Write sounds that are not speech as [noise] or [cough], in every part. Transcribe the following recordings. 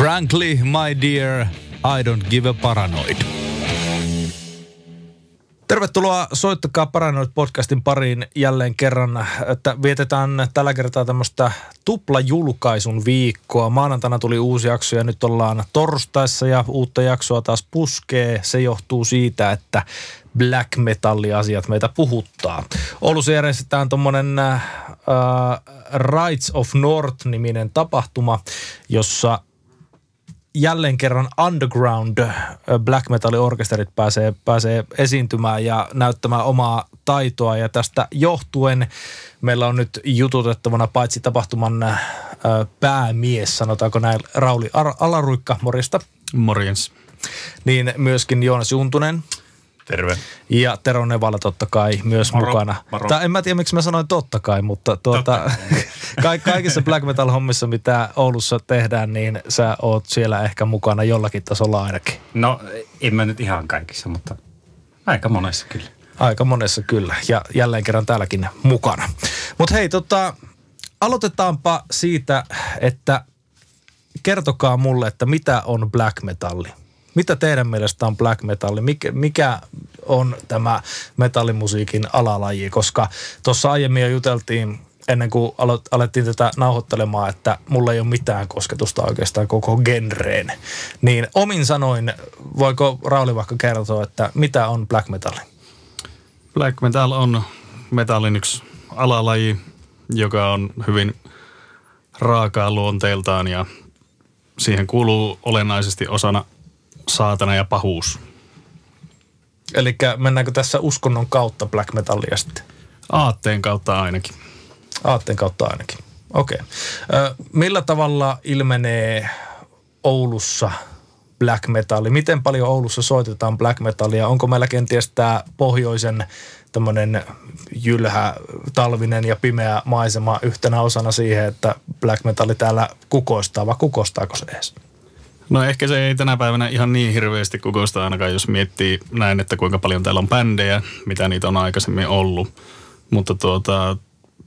Frankly, my dear, I don't give a paranoid. Tervetuloa Soittakaa Paranoid podcastin pariin jälleen kerran, että vietetään tällä kertaa tämmöistä tuplajulkaisun viikkoa. Maanantaina tuli uusi jakso ja nyt ollaan torstaissa ja uutta jaksoa taas puskee. Se johtuu siitä, että black metalli-asiat meitä puhuttaa. Oulussa järjestetään tuommoinen äh, Rights of North-niminen tapahtuma, jossa jälleen kerran underground black metal orkesterit pääsee, pääsee esiintymään ja näyttämään omaa taitoa. Ja tästä johtuen meillä on nyt jututettavana paitsi tapahtuman päämies, sanotaanko näin, Rauli Alaruikka, morjesta. Morjens. Niin myöskin Joonas Juntunen. Terve. Ja Tero Nevala totta kai myös moro, mukana. Moro. Tai en mä tiedä, miksi mä sanoin totta kai, mutta tuota, totta. [laughs] kaikissa black metal hommissa, mitä Oulussa tehdään, niin sä oot siellä ehkä mukana jollakin tasolla ainakin. No, en mä nyt ihan kaikissa, mutta aika monessa kyllä. Aika monessa kyllä, ja jälleen kerran täälläkin mukana. Mutta hei, tota, aloitetaanpa siitä, että kertokaa mulle, että mitä on black metalli? Mitä teidän mielestä on black metalli? Mikä, mikä on tämä metallimusiikin alalaji? Koska tuossa aiemmin jo juteltiin ennen kuin alettiin tätä nauhoittelemaan, että mulla ei ole mitään kosketusta oikeastaan koko genreen. Niin omin sanoin, voiko Rauli vaikka kertoa, että mitä on black metal? Black metal on metallin yksi alalaji, joka on hyvin raakaa luonteeltaan ja siihen kuuluu olennaisesti osana saatana ja pahuus. Eli mennäänkö tässä uskonnon kautta black metallia sitten? Aatteen kautta ainakin. Aatteen kautta ainakin. Okei. Okay. millä tavalla ilmenee Oulussa black metalli? Miten paljon Oulussa soitetaan black metallia? Onko meillä kenties tämä pohjoisen tämmöinen jylhä, talvinen ja pimeä maisema yhtenä osana siihen, että black metalli täällä kukoistaa, vai kukoistaako se edes? No ehkä se ei tänä päivänä ihan niin hirveästi kukoista ainakaan, jos miettii näin, että kuinka paljon täällä on bändejä, mitä niitä on aikaisemmin ollut. Mutta tuota,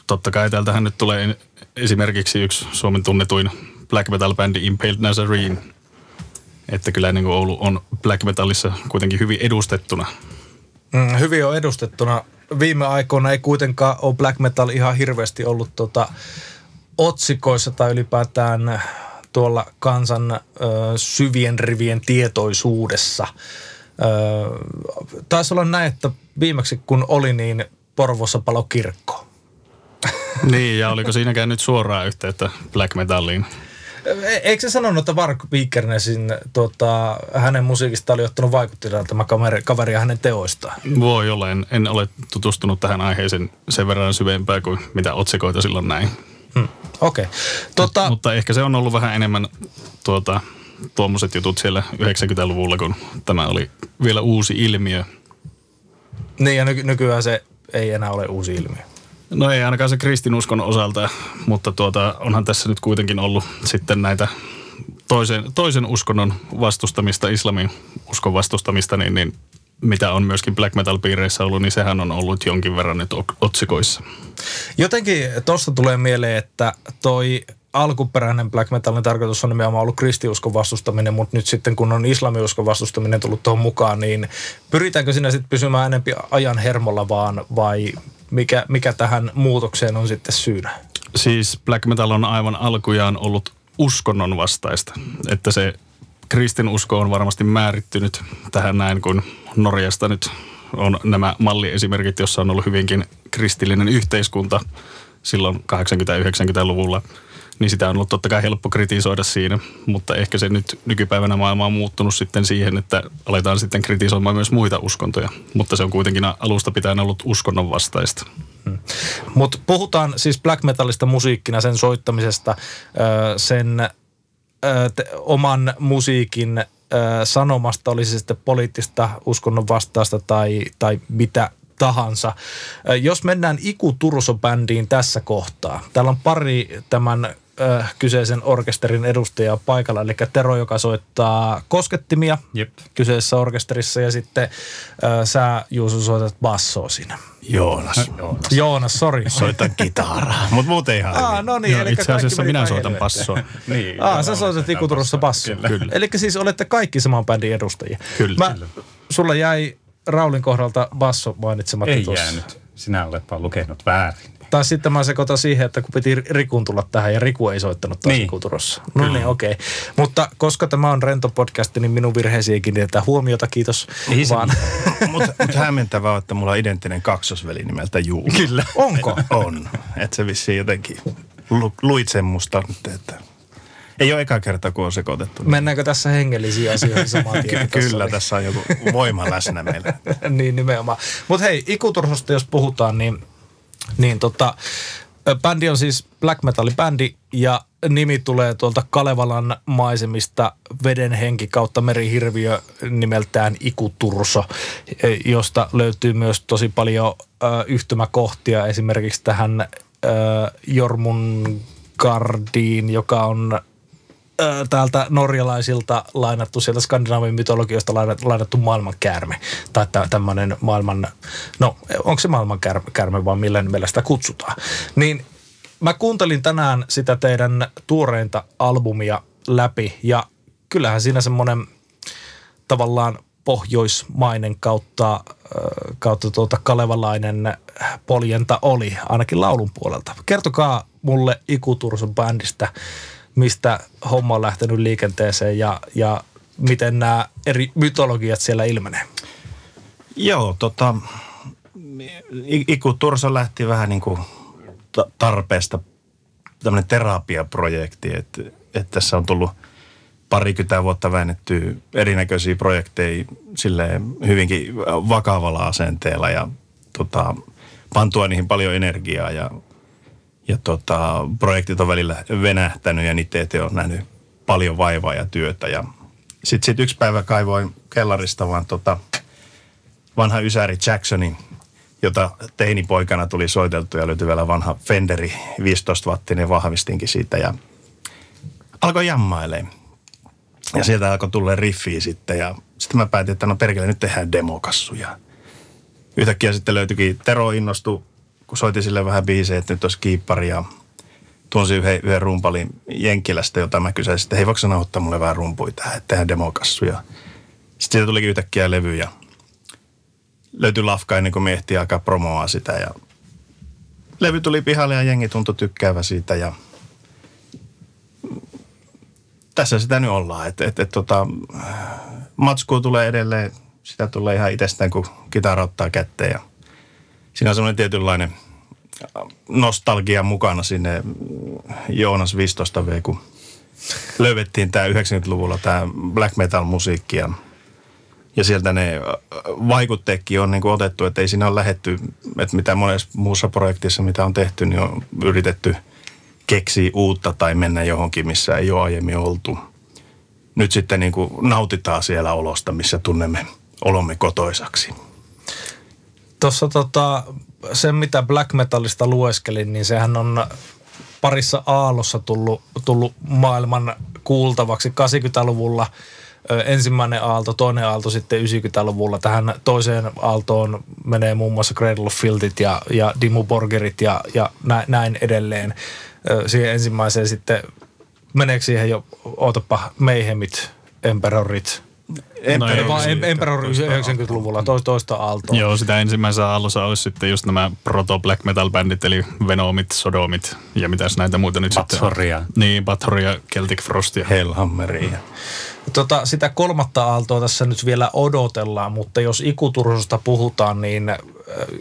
totta kai täältähän nyt tulee esimerkiksi yksi Suomen tunnetuin black metal-bändi Impaled Nazarene. Että kyllä niin kuin Oulu on black metalissa kuitenkin hyvin edustettuna. Mm, hyvin on edustettuna. Viime aikoina ei kuitenkaan ole black metal ihan hirveästi ollut tota, otsikoissa tai ylipäätään tuolla kansan ö, syvien rivien tietoisuudessa. Ö, taisi olla näin, että viimeksi kun oli, niin Porvossa palo kirkko. [laughs] Niin, ja oliko siinäkään nyt suoraa yhteyttä black metalliin? E, eikö se sanonut, että Vark Vikernesin, tota, hänen musiikista oli ottanut vaikuttilaan tämä kaveri, kaveri ja hänen teoistaan? Voi olla, en, en ole tutustunut tähän aiheeseen sen verran syvempää kuin mitä otsikoita silloin näin. Hmm. Okei. Okay. Tota... Mut, mutta ehkä se on ollut vähän enemmän tuota, tuommoiset jutut siellä 90-luvulla, kun tämä oli vielä uusi ilmiö. Niin ja ny- nykyään se ei enää ole uusi ilmiö. No ei ainakaan se kristinuskon osalta, mutta tuota, onhan tässä nyt kuitenkin ollut sitten näitä toisen, toisen uskonnon vastustamista, islamin uskon vastustamista, niin, niin mitä on myöskin black metal-piireissä ollut, niin sehän on ollut jonkin verran nyt otsikoissa. Jotenkin tuosta tulee mieleen, että toi alkuperäinen black metalin tarkoitus on nimenomaan ollut kristiuskon vastustaminen, mutta nyt sitten kun on islamiuskon vastustaminen tullut tuohon mukaan, niin pyritäänkö sinä sitten pysymään enempi ajan hermolla vaan vai mikä, mikä tähän muutokseen on sitten syynä? Siis black metal on aivan alkujaan ollut uskonnon vastaista, että se kristinusko on varmasti määrittynyt tähän näin, kun Norjasta nyt on nämä malliesimerkit, jossa on ollut hyvinkin kristillinen yhteiskunta silloin 80-90-luvulla, niin sitä on ollut totta kai helppo kritisoida siinä, mutta ehkä se nyt nykypäivänä maailma on muuttunut sitten siihen, että aletaan sitten kritisoimaan myös muita uskontoja, mutta se on kuitenkin alusta pitäen ollut uskonnon vastaista. Hmm. Mutta puhutaan siis black metallista musiikkina, sen soittamisesta, sen te, oman musiikin sanomasta, olisi se sitten poliittista, uskonnon vastaista tai, tai mitä tahansa. Jos mennään Iku Turso-bändiin tässä kohtaa. Täällä on pari tämän äh, kyseisen orkesterin edustajaa paikalla, eli Tero, joka soittaa koskettimia Jep. kyseisessä orkesterissa ja sitten äh, sä Juuso soitat bassoa siinä. Joonas. Joonas. Joonas, sori. Soitan kitaraa, [laughs] mutta muuten ihan Ah, hyvin. no niin, Joo, eli itse asiassa minä soitan bassoa. Niin, joo, sä soitat Ikuturussa bassoa. Kyllä. Kyllä. Eli siis olette kaikki saman bändin edustajia. Kyllä. Mä, sulla jäi Raulin kohdalta basso mainitsematta Ei tuossa. jäänyt. Sinä olet vaan lukenut väärin. Tai sitten mä sekoitan siihen, että kun piti Rikun tulla tähän ja Riku ei soittanut taas Niin. niin. Ikuturossa. No niin, okei. Okay. Mutta koska tämä on rento podcast, niin minun virheisiin kiinnitetään huomiota, kiitos. Ei se vaan. [laughs] Mutta mut hämmentävää on, että mulla on identtinen kaksosveli nimeltä Juu. Kyllä. [laughs] Onko? On. Että se vissiin jotenkin lu, luit sen musta että ei ole eka kerta, kun on sekoitettu. Mennäänkö tässä hengellisiin asioihin samaan tien? Ky- kyllä, tässä on joku voima läsnä meillä. [laughs] niin nimenomaan. Mutta hei, Ikutursosta jos puhutaan, niin, niin tota, bändi on siis black metal bändi ja nimi tulee tuolta Kalevalan maisemista veden henki kautta merihirviö nimeltään Ikuturso, e, josta löytyy myös tosi paljon yhtymäkohtia esimerkiksi tähän ö, Jormungardiin, joka on täältä norjalaisilta lainattu, sieltä skandinaavin mytologiosta lainat- lainattu maailmankäärme. Tai tä- tämmöinen maailman, no onko se maailmankäärme vai millä nimellä sitä kutsutaan. Niin mä kuuntelin tänään sitä teidän tuoreinta albumia läpi ja kyllähän siinä semmoinen tavallaan pohjoismainen kautta, kautta tuota kalevalainen poljenta oli, ainakin laulun puolelta. Kertokaa mulle Ikuturson bändistä, mistä homma on lähtenyt liikenteeseen ja, ja miten nämä eri mytologiat siellä ilmenee. Joo, tota, Iku Turso lähti vähän niin kuin ta- tarpeesta tämmöinen terapiaprojekti, että, että tässä on tullut parikymmentä vuotta väännetty erinäköisiä projekteja silleen hyvinkin vakavalla asenteella ja tota, pantua niihin paljon energiaa ja, ja tota, projektit on välillä venähtänyt ja niitä eteen on nähnyt paljon vaivaa ja työtä ja sitten sit yksi päivä kaivoin kellarista vaan tota, vanha Ysäri Jacksonin, jota teinipoikana tuli soiteltu ja löytyi vielä vanha Fenderi 15-wattinen vahvistinkin siitä ja alkoi jammailemaan. Ja sieltä alkoi tulla riffiä sitten ja sitten mä päätin, että no perkele, nyt tehdään demokassuja. Yhtäkkiä sitten löytyikin, Tero innostui, kun soitti sille vähän biisejä, että nyt olisi kiippari ja tunsin yhden, yhden rumpalin Jenkkilästä, jota mä kysäsin, että hei voiko nauhoittaa mulle vähän rumpuja tähän, että tehdään demokassuja. Sitten siitä tulikin yhtäkkiä levy ja löytyi lafka ennen kuin me ehti alkaa promoa sitä ja levy tuli pihalle ja jengi tuntui tykkäävä siitä ja tässä sitä nyt ollaan, että et, et, tota, matskua tulee edelleen, sitä tulee ihan itsestään, kun kitara ottaa kätteen ja siinä on semmoinen tietynlainen nostalgia mukana sinne Joonas 15V, kun löydettiin tämä 90-luvulla tämä black metal musiikki ja, ja sieltä ne vaikutteetkin on niin otettu, että ei siinä ole lähetty, että mitä monessa muussa projektissa, mitä on tehty, niin on yritetty keksiä uutta tai mennä johonkin, missä ei ole aiemmin oltu. Nyt sitten niin nautitaan siellä olosta, missä tunnemme olomme kotoisaksi. Tuossa tota, sen, mitä black metalista lueskelin, niin sehän on parissa aallossa tullut, tullut maailman kuultavaksi 80-luvulla ö, ensimmäinen aalto, toinen aalto sitten 90-luvulla. Tähän toiseen aaltoon menee muun muassa Cradle of Filthit ja, ja Dimmu Borgerit ja, ja näin, edelleen. Siihen ensimmäiseen sitten, meneekö siihen jo, ootapa, Mayhemit, Emperorit, No vaan siitä Emperor 90-luvulla, toista, toista aaltoa. Joo, sitä ensimmäisessä aallossa olisi sitten just nämä proto black metal bändit, eli Venomit, Sodomit ja mitäs näitä muita nyt Bathoria. sitten on. Niin, Bathoria, Celtic Frost ja Hellhammeria. Tota, sitä kolmatta aaltoa tässä nyt vielä odotellaan, mutta jos ikutursosta puhutaan, niin äh,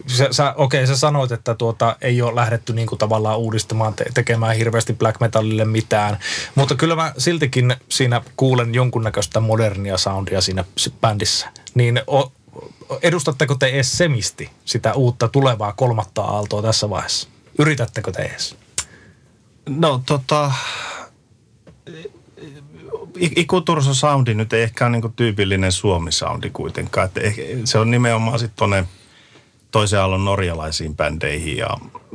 sä, sä, okei, sä sanoit, että tuota, ei ole lähdetty niin kuin tavallaan uudistamaan, te- tekemään hirveästi black metalille mitään, mutta kyllä mä siltikin siinä kuulen jonkunnäköistä modernia soundia siinä bändissä. Niin o, edustatteko te edes semisti sitä uutta tulevaa kolmatta aaltoa tässä vaiheessa? Yritättekö te edes? No tota, Ikuturso soundi nyt ei ehkä ole niinku tyypillinen Suomi-soundi kuitenkaan. Et ehkä se on nimenomaan sitten tuonne toisen aallon norjalaisiin bändeihin ja,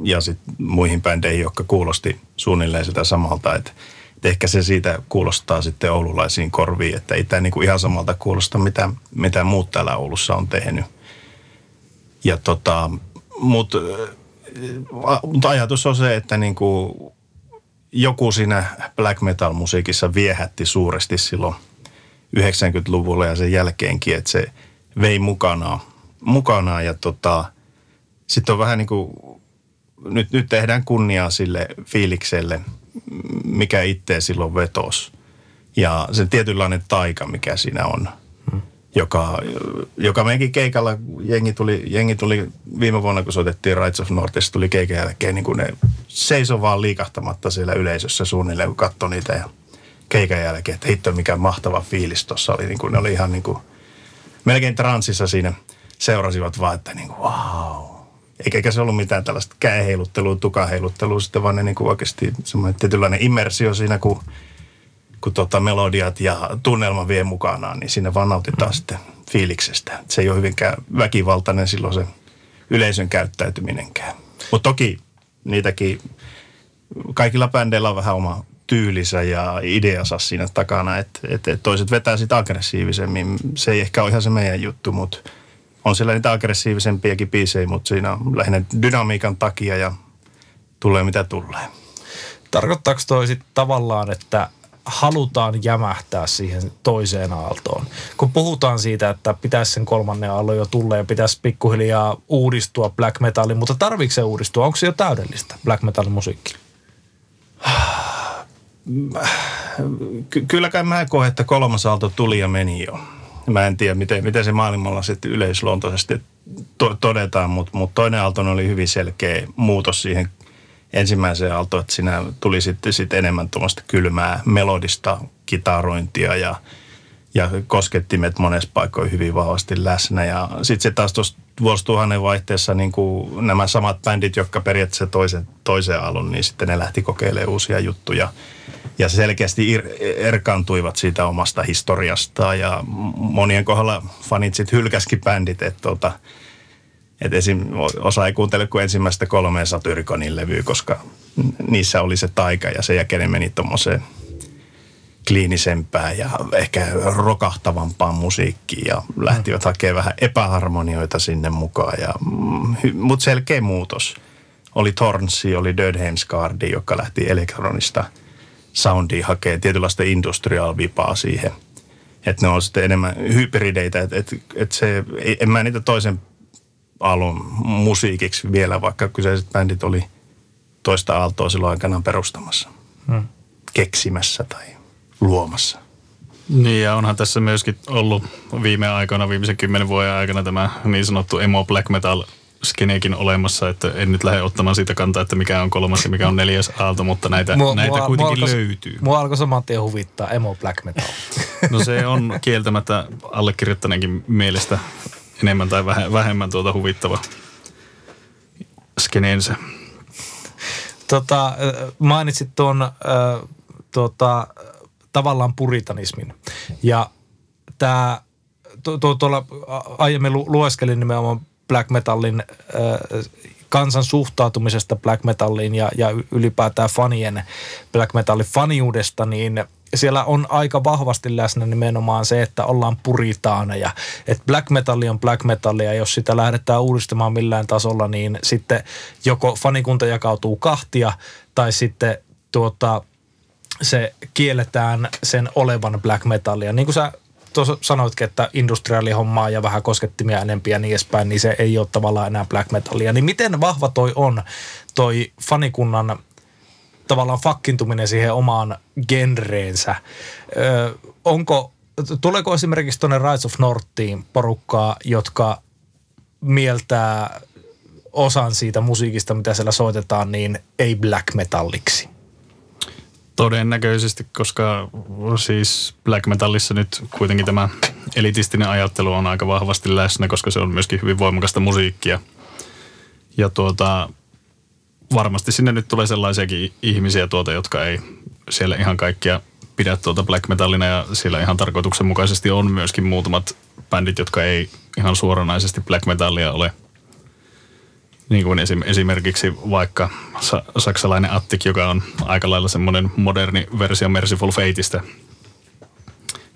ja sit muihin bändeihin, jotka kuulosti suunnilleen sitä samalta. Että et ehkä se siitä kuulostaa sitten oululaisiin korviin, että ei tämä niinku ihan samalta kuulosta, mitä, mitä muut täällä Oulussa on tehnyt. Ja tota, mutta mut ajatus on se, että niinku joku siinä black metal musiikissa viehätti suuresti silloin 90-luvulla ja sen jälkeenkin, että se vei mukanaan, mukanaan ja tota, sitten on vähän niin kuin, nyt, nyt tehdään kunniaa sille fiilikselle, mikä itse silloin vetos. Ja se tietynlainen taika, mikä siinä on. Joka, joka meidänkin keikalla, jengi tuli, jengi tuli viime vuonna, kun soitettiin Rights of Northista, tuli keikan jälkeen, niin kuin ne seisoi vaan liikahtamatta siellä yleisössä suunnilleen, kun katsoi niitä ja keikan jälkeen, että hitto mikä mahtava fiilis tuossa oli. Niin kuin, ne oli ihan niin kuin, melkein transissa siinä seurasivat vaan, että niin kuin, wow. Eikä se ollut mitään tällaista käeheiluttelua, tukaheiluttelua, sitten vaan ne niin kuin oikeasti semmoinen tietynlainen immersio siinä, kun, kun tota melodiat ja tunnelma vie mukanaan, niin sinne vaan nautitaan mm. sitten fiiliksestä. Se ei ole hyvinkään väkivaltainen silloin se yleisön käyttäytyminenkään. Mutta toki niitäkin, kaikilla bändeillä on vähän oma tyylisä ja ideansa siinä takana, että, että toiset vetää sitä aggressiivisemmin. Se ei ehkä ole ihan se meidän juttu, mutta on siellä niitä aggressiivisempiakin biisejä, mutta siinä on lähinnä dynamiikan takia ja tulee mitä tulee. Tarkoittaako toi sitten tavallaan, että halutaan jämähtää siihen toiseen aaltoon. Kun puhutaan siitä, että pitäisi sen kolmannen aallon jo tulla ja pitäisi pikkuhiljaa uudistua black metalin, mutta tarvitseeko se uudistua? Onko se jo täydellistä black metalin musiikki? Ky- kyllä kai mä koen, että kolmas aalto tuli ja meni jo. Mä en tiedä, miten, miten se maailmalla sitten yleisluontoisesti to- todetaan, mutta mut toinen aalto oli hyvin selkeä muutos siihen ensimmäiseen aaltoon, että siinä tuli sitten sit enemmän tuommoista kylmää melodista kitarointia ja, ja koskettimet monessa paikoin hyvin vahvasti läsnä. Ja sitten se taas tuossa vuosituhannen vaihteessa niin kuin nämä samat bändit, jotka periaatteessa toisen, toisen alun, niin sitten ne lähti kokeilemaan uusia juttuja. Ja selkeästi ir, erkaantuivat siitä omasta historiastaan ja monien kohdalla fanit sitten hylkäskin bändit, että tota, et esim, osa ei kuuntele kuin ensimmäistä kolmeen Satyrikonin levyä, koska niissä oli se taika ja sen jälkeen meni tuommoiseen kliinisempään ja ehkä rokahtavampaan musiikkiin ja lähtivät hakemaan vähän epäharmonioita sinne mukaan. Ja, mm, mutta selkeä muutos. Oli Tornsi, oli Dödheimskardi, joka lähti elektronista soundia hakemaan tietynlaista industrial vipaa siihen. Että ne on sitten enemmän hybrideitä, että et, et se, en mä niitä toisen alun musiikiksi vielä, vaikka kyseiset bändit oli toista aaltoa silloin aikanaan perustamassa, hmm. keksimässä tai luomassa. Niin ja onhan tässä myöskin ollut viime aikoina, viimeisen kymmenen vuoden aikana tämä niin sanottu emo black metal skeneekin olemassa, että en nyt lähde ottamaan siitä kantaa, että mikä on kolmas ja mikä on neljäs aalto, mutta näitä, mua, näitä mua, kuitenkin mua alkoi, löytyy. Mua alkoi saman tien huvittaa emo black metal. No se on kieltämättä allekirjoittaneenkin mielestä enemmän tai vähemmän tuota huvittava skeneensä. Tota, mainitsit tuon äh, tuota, tavallaan puritanismin. Ja tämä, tu, tu, tuolla aiemmin lu, lueskelin nimenomaan black metallin äh, kansan suhtautumisesta black metalliin ja, ja ylipäätään fanien black metallin faniudesta, niin siellä on aika vahvasti läsnä nimenomaan se, että ollaan puritaaneja. Että black metalli on black metallia, jos sitä lähdetään uudistamaan millään tasolla, niin sitten joko fanikunta jakautuu kahtia tai sitten tuota, se kielletään sen olevan black metallia. Niin kuin sä tuossa sanoitkin, että industriaalihommaa ja vähän koskettimia enempiä ja niin edespäin, niin se ei ole tavallaan enää black metallia. Niin miten vahva toi on, toi fanikunnan tavallaan fakkintuminen siihen omaan genreensä? Ö, onko, tuleeko esimerkiksi tuonne Rise of Northiin porukkaa, jotka mieltää osan siitä musiikista, mitä siellä soitetaan, niin ei black metalliksi? Todennäköisesti, koska siis black metallissa nyt kuitenkin tämä elitistinen ajattelu on aika vahvasti läsnä, koska se on myöskin hyvin voimakasta musiikkia. Ja tuota, varmasti sinne nyt tulee sellaisiakin ihmisiä tuota, jotka ei siellä ihan kaikkia pidä tuota black metallina ja siellä ihan tarkoituksenmukaisesti on myöskin muutamat bändit, jotka ei ihan suoranaisesti black metallia ole Niin kuin esim, esimerkiksi vaikka sa- saksalainen Attic, joka on aika lailla semmoinen moderni versio Merciful Fateista,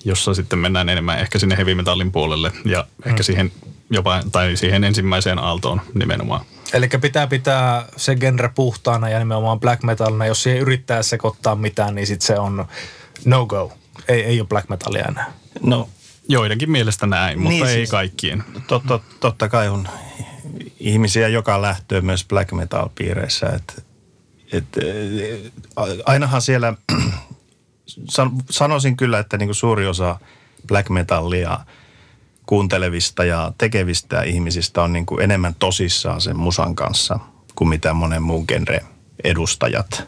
jossa sitten mennään enemmän ehkä sinne heavy metallin puolelle ja mm. ehkä siihen jopa, tai siihen ensimmäiseen aaltoon nimenomaan. Eli pitää pitää se genre puhtaana ja nimenomaan black metalina. Jos siihen yrittää sekoittaa mitään, niin sit se on no go. Ei, ei ole black metalia enää. No Joidenkin mielestä näin, mutta Niin ei siis- kaikkien. totta, totta kai on ihmisiä joka lähtöä myös black metal piireissä. Et, et, eh, ainahan siellä, [clears throat] san- sanoisin kyllä, että niinku suuri osa black metallia kuuntelevista ja tekevistä ihmisistä on niinku enemmän tosissaan sen musan kanssa kuin mitä monen muun genre edustajat.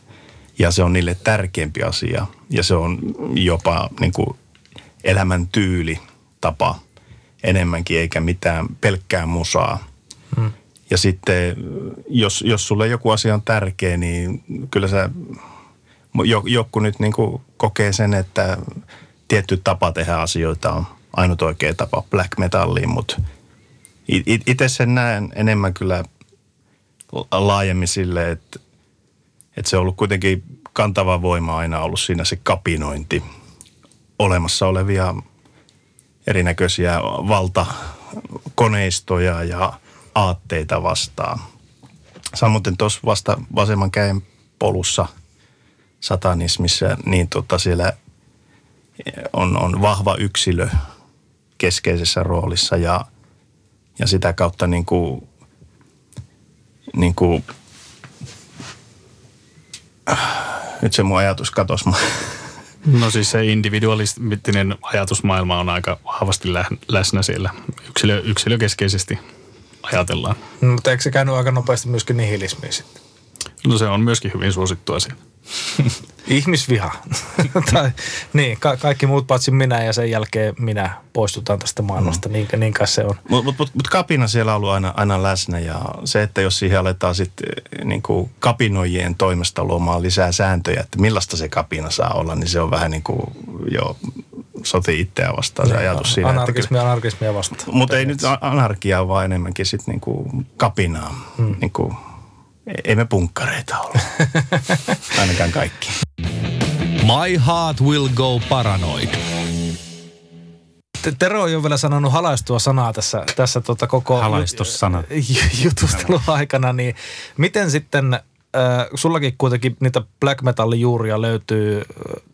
Ja se on niille tärkeämpi asia. Ja se on jopa niinku elämäntyyli, tapa enemmänkin, eikä mitään pelkkää musaa. Hmm. Ja sitten, jos, jos sulle joku asia on tärkeä, niin kyllä sä, jo- joku nyt niin kuin kokee sen, että tietty tapa tehdä asioita on ainut oikea tapa black metalliin, mutta itse sen näen enemmän kyllä la- laajemmin sille, että, että se on ollut kuitenkin kantava voima aina ollut siinä se kapinointi olemassa olevia erinäköisiä valtakoneistoja ja aatteita vastaan. Samoin tuossa vasta vasemman käen polussa satanismissa, niin tota siellä on, on vahva yksilö keskeisessä roolissa ja, ja sitä kautta niin kuin, niin kuin, nyt se mun ajatus katosi. [laughs] No siis se individualistinen ajatusmaailma on aika vahvasti lä- läsnä siellä. Yksilö, yksilökeskeisesti ajatellaan. No, Mutta eikö se käynyt aika nopeasti myöskin nihilismiin sitten? No se on myöskin hyvin suosittua siellä. [laughs] Ihmisviha. [laughs] tai, niin, ka- kaikki muut paitsi minä ja sen jälkeen minä poistutaan tästä maailmasta. Mm. Niin, niin kai se on. Mutta mut, mut, mut kapina siellä on ollut aina, aina läsnä ja se, että jos siihen aletaan sitten niin kuin kapinoijien toimesta luomaan lisää sääntöjä, että millaista se kapina saa olla, niin se on vähän niin kuin jo soti itseä vastaan se ajatus siinä. että Anarkismia, anarkismia vastaan. Mutta ei nyt anarkiaa, vaan enemmänkin sitten niin kapinaa. Hmm. Niin kuin, ei me punkkareita ole. [laughs] Ainakaan kaikki. My heart will go paranoid. Te- Tero on jo vielä sanonut halaistua sanaa tässä, tässä tota koko Halaistussana. ju- jutustelun aikana, niin miten sitten, äh, sullakin kuitenkin niitä black metallin juuria löytyy, äh,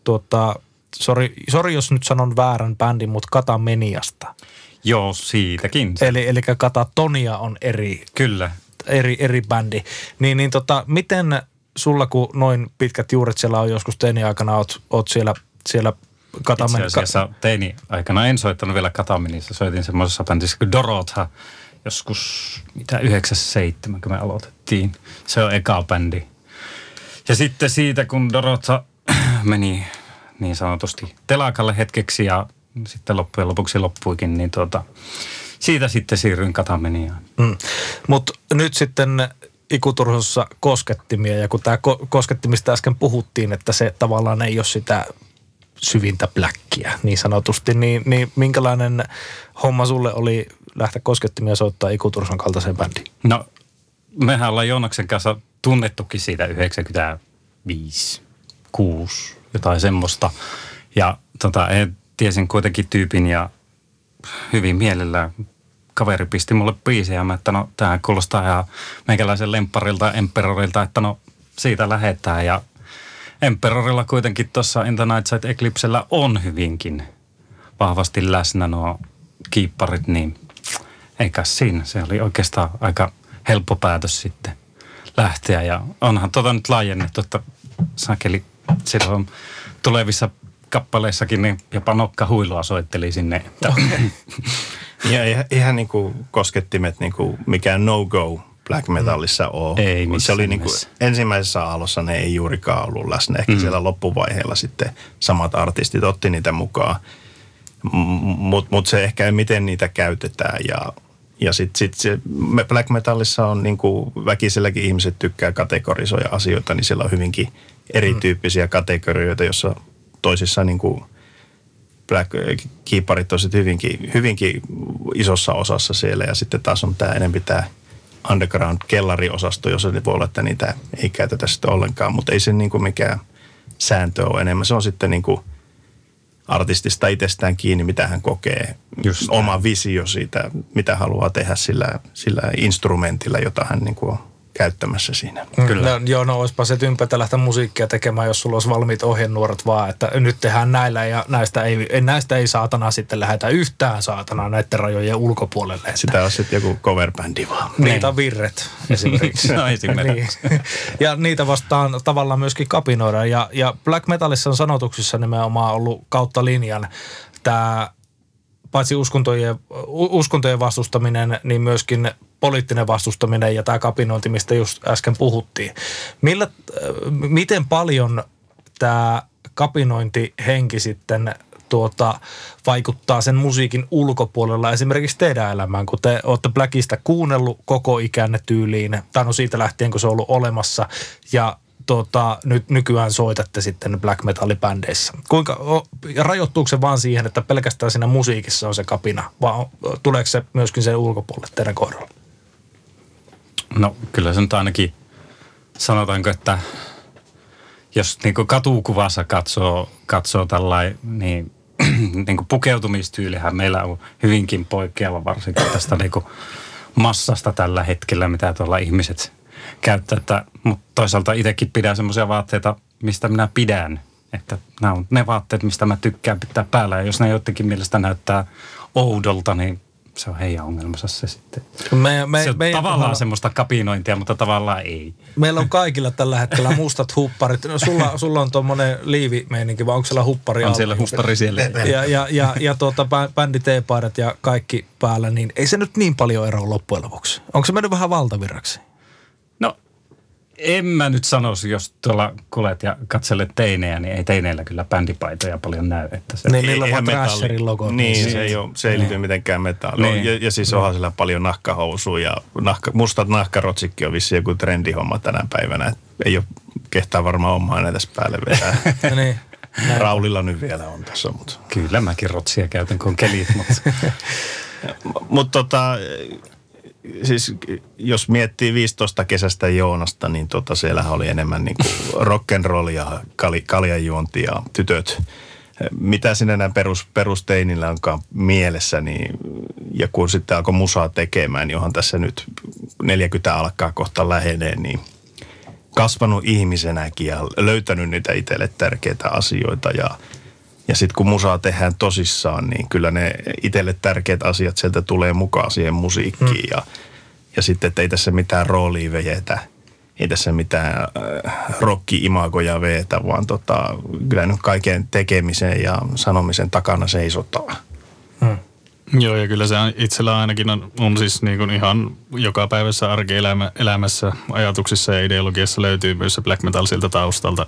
tuota, sori, sori jos nyt sanon väärän bändin, mutta Katameniasta. Joo, siitäkin. Eli, eli Katatonia on eri, Kyllä. Eri, eri bändi. Niin, niin tota, miten sulla, kun noin pitkät juuret siellä on joskus teini-aikana, oot, oot siellä, siellä Itse Katamen... asiassa teini aikana en soittanut vielä Kataminissa. Soitin semmoisessa bändissä kuin Dorotha. Joskus, mitä, 97, kun me aloitettiin. Se on eka bändi. Ja sitten siitä, kun Dorotha [clears throat] meni niin sanotusti telakalle hetkeksi ja sitten loppujen lopuksi loppuikin, niin tuota, siitä sitten siirryin Katameniaan. Mm. Mutta nyt sitten ikuturhossa koskettimia, ja kun tämä ko- koskettimista äsken puhuttiin, että se tavallaan ei ole sitä syvintä bläkkiä niin sanotusti, niin, niin minkälainen homma sulle oli lähteä koskettimia soittaa ikuturson kaltaiseen bändiin? No, mehän ollaan Joonaksen kanssa tunnettukin siitä 95, 6, jotain semmoista. Ja tota, en, tiesin kuitenkin tyypin ja hyvin mielellään kaveri pisti mulle biisejä, mä, että no tämä kuulostaa ihan meikäläisen lempparilta, Emperorilta, että no siitä lähetään. Ja Emperorilla kuitenkin tuossa In the Night Side Eclipsellä on hyvinkin vahvasti läsnä nuo kiipparit, niin eikä siinä. Se oli oikeastaan aika helppo päätös sitten lähteä. Ja onhan tota nyt laajennettu, että sakeli silloin tulevissa kappaleissakin niin jopa nokkahuilua soitteli sinne. Että [laughs] Ja eihän, eihän niin kuin koskettimet niin kuin mikään no-go black metallissa ole. Ei se missään oli niin kuin, ensimmäisessä aallossa ne ei juurikaan ollut läsnä. Ehkä mm. siellä loppuvaiheella sitten samat artistit otti niitä mukaan. Mutta mut se ehkä miten niitä käytetään ja ja sitten sit se me- black metallissa on niin kuin väkiselläkin ihmiset tykkää kategorisoida asioita, niin siellä on hyvinkin erityyppisiä kategorioita, jossa toisissa niin kuin black keeperit on sit hyvinkin, hyvinkin isossa osassa siellä ja sitten taas on tämä enempi tämä underground-kellariosasto, jossa voi olla, että niitä ei käytetä sitten ollenkaan, mutta ei se niin kuin mikään sääntö ole enemmän. Se on sitten niin kuin artistista itsestään kiinni, mitä hän kokee, Just oma näin. visio siitä, mitä haluaa tehdä sillä, sillä instrumentilla, jota hän niin kuin on käyttämässä siinä. Kyllä. No, joo, no olisipa se tympätä lähteä musiikkia tekemään, jos sulla olisi valmiit ohjenuorat vaan, että nyt tehdään näillä ja näistä ei, näistä ei saatana sitten lähetä yhtään saatana näiden rajojen ulkopuolelle. Että Sitä on sitten joku coverbändi vaan. Niitä on virret esimerkiksi. [laughs] No esimerkiksi. Niin. Ja niitä vastaan tavallaan myöskin kapinoida. Ja, ja black metalissa on sanotuksissa nimenomaan ollut kautta linjan tämä paitsi uskontojen, uskontojen vastustaminen, niin myöskin poliittinen vastustaminen ja tämä kapinointi, mistä just äsken puhuttiin. Millä, äh, miten paljon tämä kapinointihenki sitten tuota, vaikuttaa sen musiikin ulkopuolella esimerkiksi teidän elämään, kun te olette Blackista kuunnellut koko ikänne tyyliin, tai no siitä lähtien, kun se on ollut olemassa, ja tuota, nyt nykyään soitatte sitten black metallibändeissä. Kuinka, o, rajoittuuko se vaan siihen, että pelkästään siinä musiikissa on se kapina, vai tuleeko se myöskin sen ulkopuolelle teidän kohdalla? No kyllä se nyt ainakin, sanotaanko, että jos niin katukuvassa katsoo, katsoo tällainen, niin, [clears throat] niin pukeutumistyylihän meillä on hyvinkin poikkeava varsinkin tästä niin massasta tällä hetkellä, mitä tuolla ihmiset käyttää. Että, mutta toisaalta itsekin pidän semmoisia vaatteita, mistä minä pidän. Että nämä on ne vaatteet, mistä mä tykkään pitää päällä. Ja jos ne jotenkin mielestä näyttää oudolta, niin se on heidän ongelmansa se sitten. Me, me, se on meidän tavallaan kohdalla- semmoista kapinointia, mutta tavallaan ei. Meillä on kaikilla tällä hetkellä mustat hupparit. No, sulla, sulla on tuommoinen liivimeininki, vai onko siellä huppari On siellä huppari siellä. Ja, ja, ja, ja tuota, bä- bändi ja kaikki päällä, niin ei se nyt niin paljon eroa loppujen lopuksi. Onko se mennyt vähän valtavirraksi? No, en mä nyt sanoisi, jos tuolla kulet ja katselet teinejä, niin ei teineillä kyllä bändipaitoja paljon näy. Että se, Niin, niillä on vaan Thrasherin logo. Niin, se ei, ole, se ei liity mitenkään metalliin. Niin. Ja, ja siis onhan sillä paljon nahkahousuja ja nahka, mustat nahkarotsikki on vissiin joku trendihomma tänä päivänä. Et ei ole kehtaa varmaan omaa näitä tässä päälle vetää. [laughs] niin. Raulilla nyt vielä on tässä, mutta... Kyllä mäkin rotsia käytän, kun on kelit, mutta [laughs] Mutta tota, siis jos miettii 15 kesästä Joonasta, niin tota, siellähän oli enemmän niin kuin rock'n'roll ja tytöt. Mitä sinne näin perus, perusteinillä onkaan mielessä, niin, ja kun sitten alkoi musaa tekemään, niin onhan tässä nyt 40 alkaa kohta lähenee, niin kasvanut ihmisenäkin ja löytänyt niitä itselle tärkeitä asioita ja ja sitten kun musaa tehdään tosissaan, niin kyllä ne itselle tärkeät asiat sieltä tulee mukaan siihen musiikkiin. Mm. Ja, ja sitten, että ei tässä mitään roolia vejetä, ei tässä mitään äh, rokki-imagoja veetä, vaan tota, kyllä nyt kaiken tekemisen ja sanomisen takana seisotaan. Joo, ja kyllä se on- itsellä ainakin on, on siis niin kuin ihan joka päivässä arkielämässä, ajatuksissa ja ideologiassa löytyy myös se black metal siltä taustalta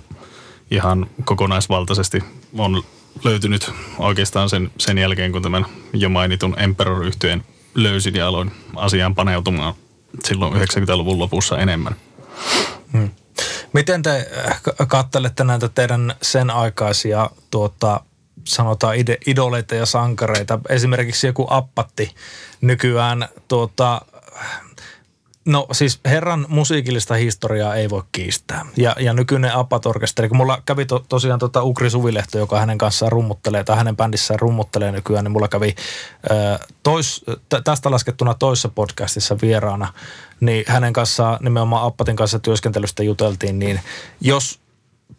ihan kokonaisvaltaisesti. On löytynyt oikeastaan sen, sen jälkeen, kun tämän jo mainitun emperor yhtyeen löysin ja aloin asiaan paneutumaan silloin 90-luvun lopussa enemmän. Miten te äh, kattelette näitä teidän sen aikaisia tuota, sanotaan ide, idoleita ja sankareita? Esimerkiksi joku appatti nykyään tuota, No siis herran musiikillista historiaa ei voi kiistää. Ja, ja nykyinen Apat-orkesteri, kun mulla kävi to, tosiaan tota Ukri Suvilehto, joka hänen kanssaan rummuttelee, tai hänen bändissään rummuttelee nykyään, niin mulla kävi ö, tois, t- tästä laskettuna toisessa podcastissa vieraana, niin hänen kanssaan, nimenomaan Appatin kanssa työskentelystä juteltiin, niin jos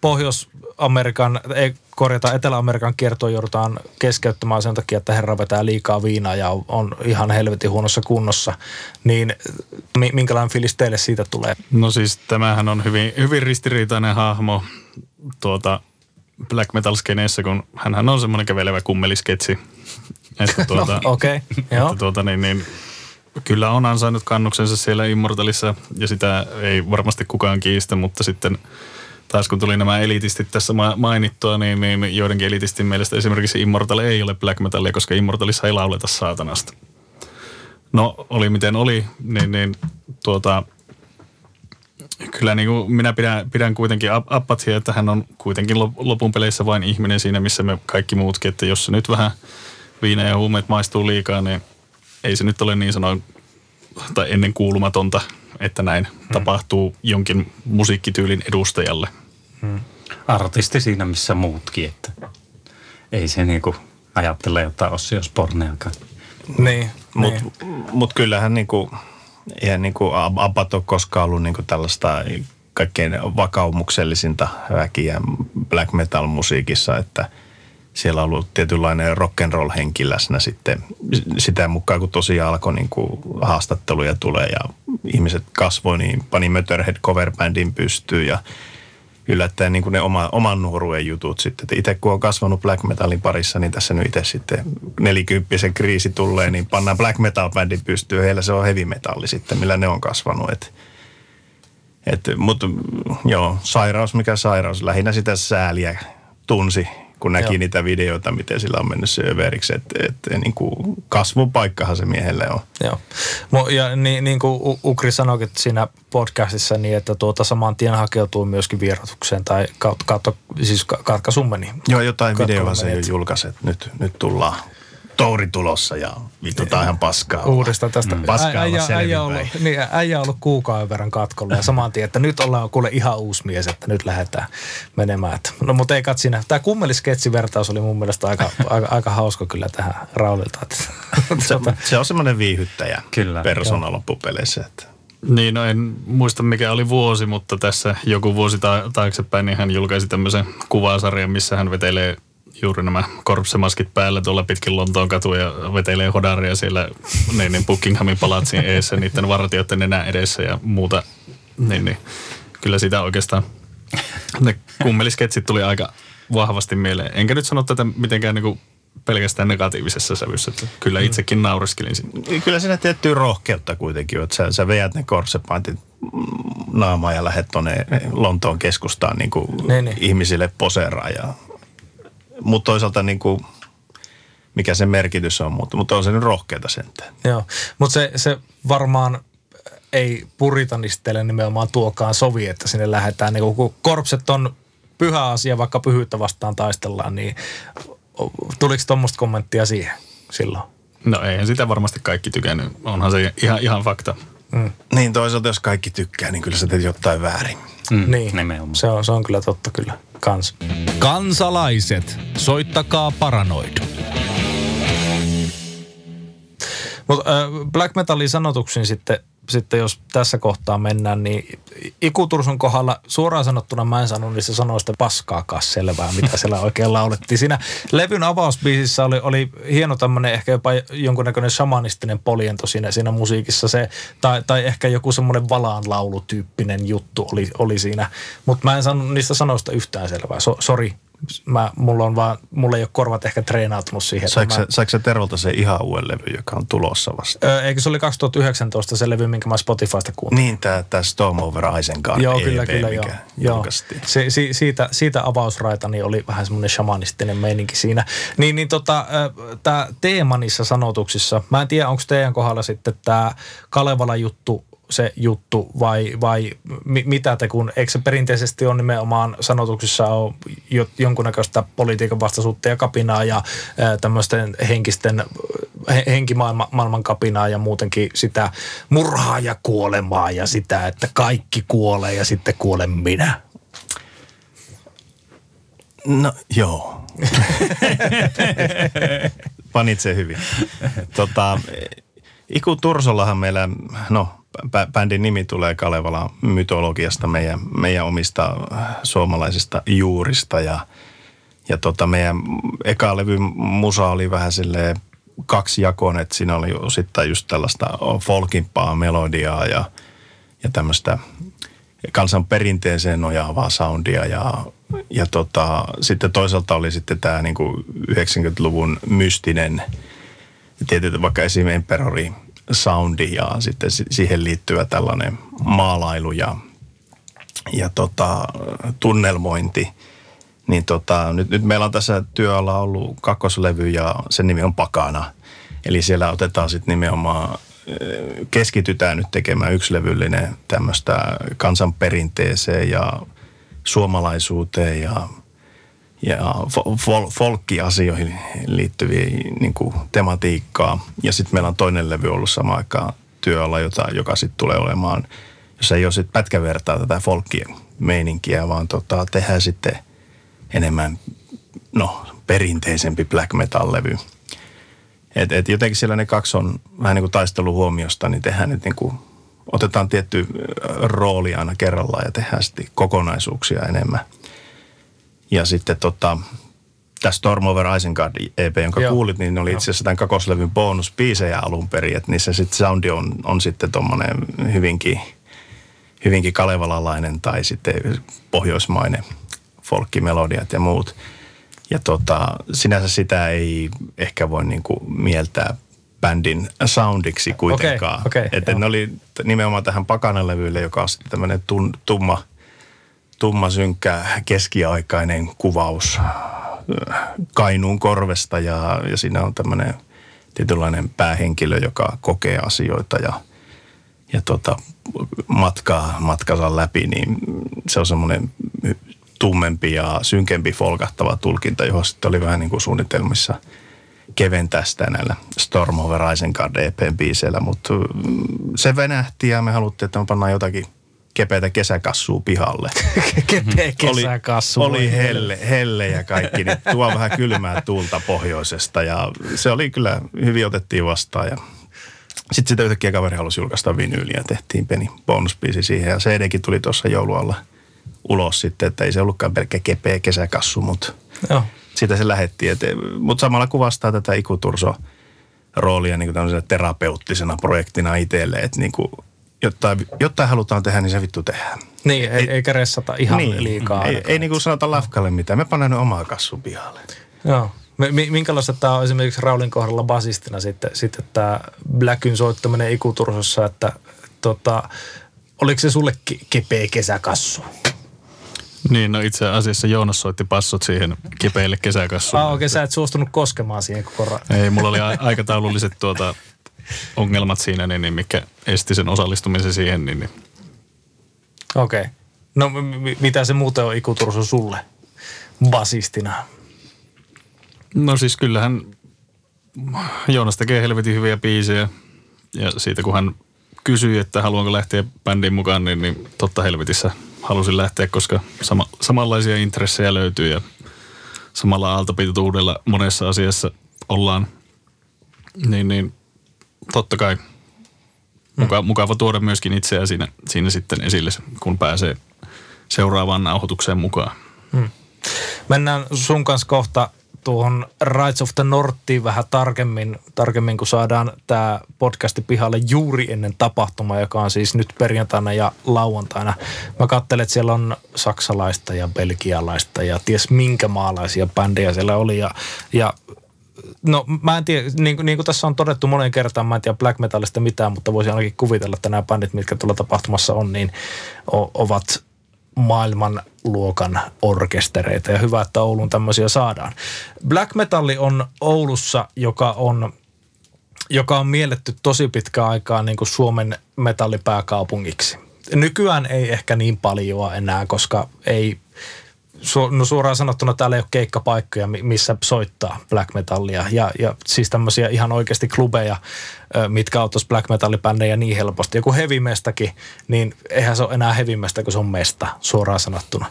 Pohjois-Amerikan, ei korjata Etelä-Amerikan kiertoa joudutaan keskeyttämään sen takia, että herra vetää liikaa viinaa ja on, ihan helvetin huonossa kunnossa, niin mi- minkälainen fiilis teille siitä tulee? No siis tämähän on hyvin, hyvin ristiriitainen hahmo tuota black metal skeneessä, kun hänhän on semmoinen kävelevä kummelisketsi. Että [laughs] tuota, No, okei, okay, joo. että tuota, niin, niin, kyllä on ansainnut kannuksensa siellä Immortalissa ja sitä ei varmasti kukaan kiistä, mutta sitten taas kun tuli nämä elitistit tässä ma- mainittua, niin, niin joidenkin elitistin mielestä esimerkiksi Immortal ei ole black metalia, koska Immortalissa ei lauleta saatanasta. No oli miten oli, niin, niin tuota, kyllä niin kuin minä pidän, pidän kuitenkin Ap- Appatia, että hän on kuitenkin lop- lopun peleissä vain ihminen siinä, missä me kaikki muutkin, että jos se nyt vähän viina ja huumeet maistuu liikaa, niin ei se nyt ole niin sanoen tai ennen kuulumatonta, että näin hmm. tapahtuu jonkin musiikkityylin edustajalle. Hmm. Artisti siinä missä muutkin, että ei se niinku ajattele jotain Ossi Sporneakaan. Niin, Mutta niin. mut kyllähän niinku, eihän niinku Abat ole koskaan ollut niinku tällaista kaikkein vakaumuksellisinta väkiä black metal musiikissa, että siellä on ollut tietynlainen rock and roll henki läsnä sitten sitä mukaan, kun tosiaan alkoi niin kuin haastatteluja tulee ja ihmiset kasvoi, niin pani Möterhead coverbandin pystyyn ja yllättäen niin kuin ne oma, oman nuoruuden jutut sitten. Itse kun on kasvanut black metalin parissa, niin tässä nyt itse sitten nelikymppisen kriisi tulee, niin pannaan black metal bändin pystyyn. Heillä se on heavy metalli sitten, millä ne on kasvanut. Et, et, Mutta joo, sairaus mikä sairaus. Lähinnä sitä sääliä tunsi, kun näki joo. niitä videoita, miten sillä on mennyt syöveriksi. Että et, niin kuin kasvupaikkahan se miehelle on. Joo. Ja niin, niin kuin Ukri sanoi siinä podcastissa, niin että tuota saman tien hakeutuu myöskin vierotukseen tai kautta, kautta siis Joo, jotain videoa se jo julkaisi, että nyt, nyt tullaan touri tulossa ja vittu tää ihan paskaa. Uudestaan tästä. Mm. Paskaa äijä, äijä, ollut, niin, äijä ollut kuukauden verran katkolla ja saman tien, että nyt ollaan kuule ihan uusi mies, että nyt lähdetään menemään. Että, no mutta ei kat siinä. Tämä kummelisketsi-vertaus oli mun mielestä aika, aika, aika hauska kyllä tähän Raulilta. Että, [laughs] se, se, on semmoinen viihyttäjä kyllä, persona loppupeleissä. Että. Niin, no en muista mikä oli vuosi, mutta tässä joku vuosi ta- taaksepäin niin hän julkaisi tämmöisen kuvasarjan, missä hän vetelee juuri nämä korpsemaskit päällä tuolla pitkin Lontoon katuja ja vetelee hodaria siellä niin, niin Buckinghamin palatsin eessä niiden vartijoiden enää edessä ja muuta. Niin, niin. Kyllä sitä oikeastaan ne kummelisketsit tuli aika vahvasti mieleen. Enkä nyt sano tätä mitenkään niin kuin pelkästään negatiivisessa sävyssä. Että kyllä mm. itsekin nauriskelin siinä. Kyllä siinä tiettyä rohkeutta kuitenkin, että sä, sä veät ne korsepantit naamaan ja lähdet tuonne Lontoon keskustaan niin kuin ne, ne. ihmisille poseeraan ja mutta toisaalta niin kuin, mikä se merkitys on, mutta, mutta on se nyt rohkeita sentään. Joo, mutta se, se varmaan ei puritanistele nimenomaan tuokaan sovi, että sinne lähdetään. Niin kun korpset on pyhä asia, vaikka pyhyyttä vastaan taistellaan, niin tuliko tuommoista kommenttia siihen silloin? No eihän sitä varmasti kaikki tykännyt. Onhan se ihan, ihan fakta. Mm. Niin toisaalta jos kaikki tykkää, niin kyllä sä teet jotain väärin. Mm. Niin, se on, se on kyllä totta kyllä kans. Kansalaiset, soittakaa paranoid. Mutta äh, black metalin sanotuksiin sitten sitten jos tässä kohtaa mennään, niin Ikutursun kohdalla suoraan sanottuna mä en sano niistä sanoista paskaakaan selvää, mitä siellä oikein laulettiin. Siinä levyn avausbiisissä oli, oli hieno tämmöinen ehkä jopa jonkunnäköinen shamanistinen poliento siinä, siinä musiikissa se, tai, tai ehkä joku semmoinen valaan laulutyyppinen juttu oli, oli siinä. Mutta mä en sano niistä sanoista yhtään selvää. So, sori, mä, mulla, on vaan, mulla ei ole korvat ehkä treenautunut siihen. Saiko, mä... saiko Terolta se ihan uuden levy, joka on tulossa vasta? Öö, eikö se oli 2019 se levy, minkä mä Spotifysta kuuntelin? Niin, tämä, tämä Storm Over Isengard Joo, EP, kyllä, kyllä, mikä joo. Se, si, siitä, siitä avausraita niin oli vähän semmoinen shamanistinen meininki siinä. Niin, niin tota, tämä teema niissä sanotuksissa, mä en tiedä, onko teidän kohdalla sitten tämä Kalevala-juttu se juttu vai, vai mi, mitä te, kun eikö se perinteisesti on nimenomaan sanotuksissa on jo, jonkunnäköistä politiikan vastaisuutta ja kapinaa ja tämmöisten henkisten, he, henkimaailman kapinaa ja muutenkin sitä murhaa ja kuolemaa ja sitä, että kaikki kuolee ja sitten kuolen minä. No joo. [laughs] Panit se hyvin. Tota, Iku Tursollahan meillä, no bändin nimi tulee Kalevala mytologiasta, meidän, meidän omista suomalaisista juurista ja, ja tota meidän eka levy musa oli vähän silleen kaksi jakoon, että siinä oli osittain just tällaista folkimpaa melodiaa ja, ja tämmöistä kansan perinteeseen nojaavaa soundia ja, ja tota, sitten toisaalta oli sitten tämä niinku 90-luvun mystinen, tietysti vaikka esim. Emperori soundi ja sitten siihen liittyvä tällainen maalailu ja, ja tota, tunnelmointi. Niin tota, nyt, nyt meillä on tässä työalla ollut kakkoslevy ja sen nimi on Pakana. Eli siellä otetaan sitten nimenomaan, keskitytään nyt tekemään yksilevyllinen tämmöistä kansanperinteeseen ja suomalaisuuteen ja ja fol- folkkiasioihin liittyviä niin kuin tematiikkaa. Ja sitten meillä on toinen levy ollut samaan aikaan työala, jota, joka sitten tulee olemaan, jos ei ole sitten pätkävertaa tätä folkkien meininkiä, vaan tota, tehdään sitten enemmän, no, perinteisempi black metal-levy. Et, et jotenkin siellä ne kaksi on vähän niin kuin taisteluhuomiosta, niin tehdään nyt niin kuin, otetaan tietty rooli aina kerrallaan ja tehdään sitten kokonaisuuksia enemmän. Ja sitten tota, tämä Storm Over Isengard EP, jonka Joo. kuulit, niin ne oli itse asiassa tämän kakoslevyn bonuspiisejä alun perin, että niissä sitten soundi on, on sitten tuommoinen hyvinkin, hyvinkin kalevalalainen tai sitten pohjoismainen folkkimelodiat ja muut. Ja tota, sinänsä sitä ei ehkä voi niinku mieltää bändin soundiksi kuitenkaan. okei, että joo. ne oli nimenomaan tähän pakanalevylle, joka on sitten tämmöinen tumma, tumma, synkkä, keskiaikainen kuvaus äh, Kainuun korvesta ja, ja siinä on tämmöinen tietynlainen päähenkilö, joka kokee asioita ja, ja tota, matkaa matkansa läpi, niin se on semmoinen tummempi ja synkempi folkahtava tulkinta, johon sitten oli vähän niin kuin suunnitelmissa keventää sitä näillä Storm Over Isengard EPn biiseillä, mutta mm, se venähti ja me haluttiin, että me pannaan jotakin kepeitä kesäkassua pihalle. [laughs] Kepeä kesäkassu. Oli, oli helle, helle ja kaikki, niin tuo vähän kylmää tuulta pohjoisesta ja se oli kyllä, hyvin otettiin vastaan ja sitten sitä yhtäkkiä kaveri halusi julkaista vinyyliä ja tehtiin pieni bonusbiisi siihen ja CDkin tuli tuossa joulualla ulos sitten, että ei se ollutkaan pelkkä kepeä kesäkassu, mutta Joo. siitä se lähetti. Mutta samalla kuvastaa tätä Ikuturso roolia niin kuin terapeuttisena projektina itselle, että niin kuin jotain, jotain halutaan tehdä, niin se vittu tehdään. Niin, ei, eikä ressata ihan niin. liikaa. Ei, ei niin kuin sanota lafkalle mitään. Me pannaan nyt omaa kassun pihalle. Joo. Mi- mi- minkälaista tämä on esimerkiksi Raulin kohdalla basistina sitten, sitten tämä Blackyn soittaminen ikutursossa, että tota, oliko se sulle ke- kepeä kesäkassu? Niin, no itse asiassa Joonas soitti passot siihen kipeille kesäkassuun. Ah, okei, okay, sä et suostunut koskemaan siihen koko ra- Ei, mulla oli a- aikataululliset tuota, ongelmat siinä, niin, niin mikä esti sen osallistumisen siihen, niin, niin Okei. Okay. No m- m- mitä se muuten on ikuturso sulle basistina? No siis kyllähän Joonas tekee helvetin hyviä biisejä ja siitä kun hän kysyi, että haluanko lähteä bändiin mukaan, niin, niin totta helvetissä halusin lähteä, koska sama, samanlaisia intressejä löytyy ja samalla aaltopituudella monessa asiassa ollaan. Niin, niin totta kai muka, mukava tuoda myöskin itseä siinä, siinä sitten esille, kun pääsee seuraavaan nauhoitukseen mukaan. Mennään sun kanssa kohta tuohon Rights of the Northiin vähän tarkemmin, tarkemmin kun saadaan tämä podcasti pihalle juuri ennen tapahtumaa, joka on siis nyt perjantaina ja lauantaina. Mä katselen, että siellä on saksalaista ja belgialaista ja ties minkä maalaisia bändejä siellä oli. Ja, ja No mä en tiedä, niin, niin kuin tässä on todettu monen kertaan, mä en tiedä black metallista mitään, mutta voisin ainakin kuvitella, että nämä bändit, mitkä tuolla tapahtumassa on, niin o, ovat maailmanluokan orkestereita ja hyvä, että Oulun tämmöisiä saadaan. Black metalli on Oulussa, joka on joka on mielletty tosi pitkään aikaa niin kuin Suomen metallipääkaupungiksi. Nykyään ei ehkä niin paljon enää, koska ei, su, no suoraan sanottuna täällä ei ole keikkapaikkoja, mi- missä soittaa black metallia. Ja, ja siis tämmöisiä ihan oikeasti klubeja, mitkä auttaisi black metallibändejä niin helposti. Joku hevimestakin, niin eihän se ole enää hevimesta, kun se on mesta, suoraan sanottuna.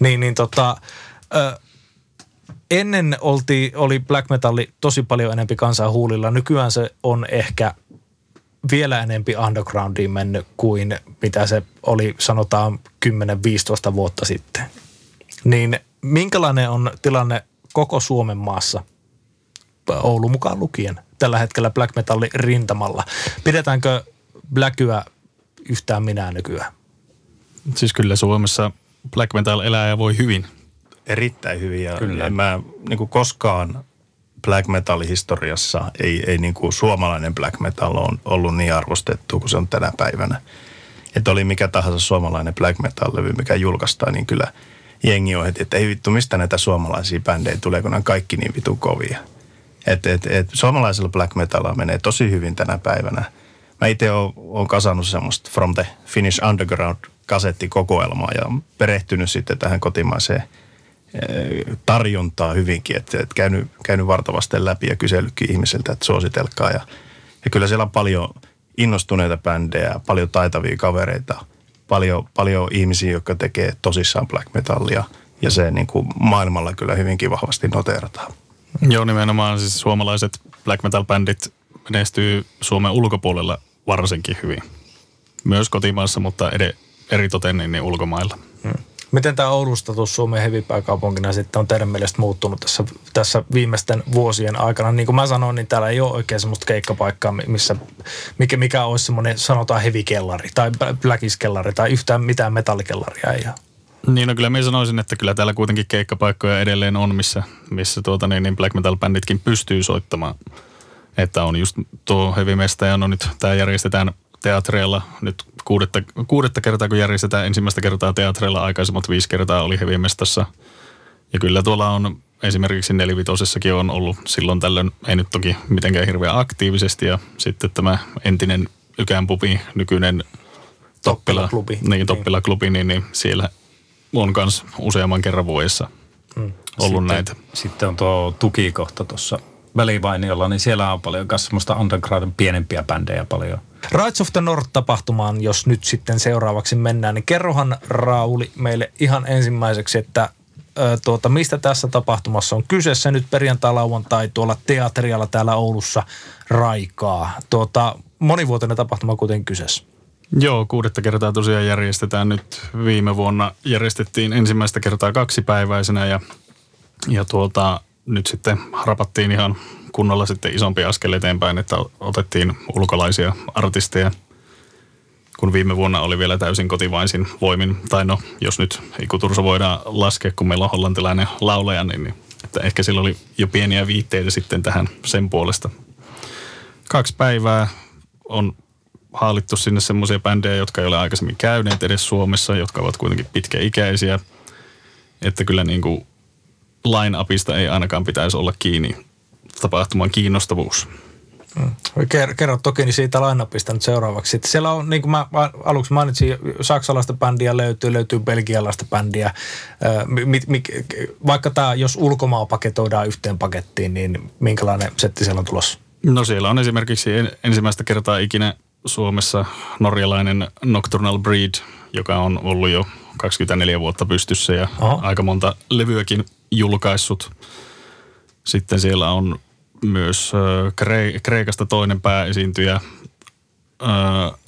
Niin, niin tota, ö, ennen olti, oli black metalli tosi paljon enempi kansaa huulilla. Nykyään se on ehkä vielä enempi undergroundiin mennyt kuin mitä se oli sanotaan 10-15 vuotta sitten. Niin minkälainen on tilanne koko Suomen maassa, Oulu mukaan lukien, tällä hetkellä black metalli rintamalla? Pidetäänkö Blackyä yhtään minä nykyään? Siis kyllä Suomessa black metal elää ja voi hyvin. Erittäin hyvin ja Kyllä. en mä niin kuin koskaan black metal historiassa ei, ei niin kuin suomalainen black metal on ollut niin arvostettu kuin se on tänä päivänä. Että oli mikä tahansa suomalainen black metal-levy, mikä julkaistaan, niin kyllä jengi on heti, että ei vittu, mistä näitä suomalaisia bändejä tulee, kun on kaikki niin vitu kovia. Et, et, et, suomalaisella black metalilla menee tosi hyvin tänä päivänä. Mä itse oon, kasannut semmoista From the Finnish Underground kasettikokoelmaa ja perehtynyt sitten tähän kotimaiseen eh, tarjontaa hyvinkin, että et käynyt, käynyt vartavasten läpi ja kysellytkin ihmisiltä, että suositelkaa. Ja, ja kyllä siellä on paljon innostuneita bändejä, paljon taitavia kavereita, paljon, paljon ihmisiä, jotka tekee tosissaan black metallia. Ja se niin kuin maailmalla kyllä hyvinkin vahvasti noteerataan. Joo, nimenomaan siis suomalaiset black metal-bändit menestyy Suomen ulkopuolella varsinkin hyvin. Myös kotimaassa, mutta ed- eritoten niin, niin ulkomailla. Miten tämä Oulun status Suomen hevipääkaupunkina sitten on teidän mielestä muuttunut tässä, tässä viimeisten vuosien aikana? Niin kuin mä sanoin, niin täällä ei ole oikein semmoista keikkapaikkaa, missä, mikä, mikä olisi semmoinen sanotaan hevikellari tai blackiskellari tai yhtään mitään metallikellaria ei ole. Niin, no kyllä minä sanoisin, että kyllä täällä kuitenkin keikkapaikkoja edelleen on, missä, missä tuota, niin, niin black metal-bänditkin pystyy soittamaan. Että on just tuo Heavy Mesta ja no nyt tämä järjestetään teatreilla nyt kuudetta, kuudetta kertaa, kun järjestetään ensimmäistä kertaa teatreilla, aikaisemmat viisi kertaa oli Heavy Mestassa. Ja kyllä tuolla on esimerkiksi nelivitosessakin on ollut silloin tällöin, ei nyt toki mitenkään hirveän aktiivisesti ja sitten tämä entinen Ykään pubi, nykyinen Toppila, Toppila-klubi. niin, Toppila-klubi, niin, niin siellä on myös useamman kerran vuodessa mm. ollut sitten, näitä. Sitten on tuo tukikohta tuossa välivainiolla, niin siellä on paljon myös semmoista underground pienempiä bändejä paljon. Rides of the North-tapahtumaan, jos nyt sitten seuraavaksi mennään, niin kerrohan Rauli meille ihan ensimmäiseksi, että tuota, mistä tässä tapahtumassa on kyseessä nyt perjantai, lauantai tuolla teaterialla täällä Oulussa Raikaa. Tuota, monivuotinen tapahtuma kuitenkin kyseessä. Joo, kuudetta kertaa tosiaan järjestetään nyt. Viime vuonna järjestettiin ensimmäistä kertaa kaksipäiväisenä ja, ja tuota, nyt sitten rapattiin ihan kunnolla sitten isompi askel eteenpäin, että otettiin ulkolaisia artisteja, kun viime vuonna oli vielä täysin kotivaisin voimin. Tai no, jos nyt Ikuturso voidaan laskea, kun meillä on hollantilainen laulaja, niin, niin että ehkä sillä oli jo pieniä viitteitä sitten tähän sen puolesta. Kaksi päivää on haalittu sinne semmoisia bändejä, jotka ei ole aikaisemmin käyneet edes Suomessa, jotka ovat kuitenkin pitkäikäisiä. Että kyllä niin kuin line-upista ei ainakaan pitäisi olla kiinni tapahtuman kiinnostavuus. Ker- kerro toki niin siitä lainapista nyt seuraavaksi. Sitten siellä on, niin kuin mä aluksi mainitsin, saksalaista bändiä löytyy, löytyy belgialaista bändiä. Mi- mi- vaikka tämä, jos ulkomaa paketoidaan yhteen pakettiin, niin minkälainen setti siellä on tulossa? No siellä on esimerkiksi ensimmäistä kertaa ikinä Suomessa norjalainen Nocturnal Breed, joka on ollut jo 24 vuotta pystyssä ja Aha. aika monta levyäkin julkaissut. Sitten siellä on myös Kre- Kreikasta toinen pääesiintyjä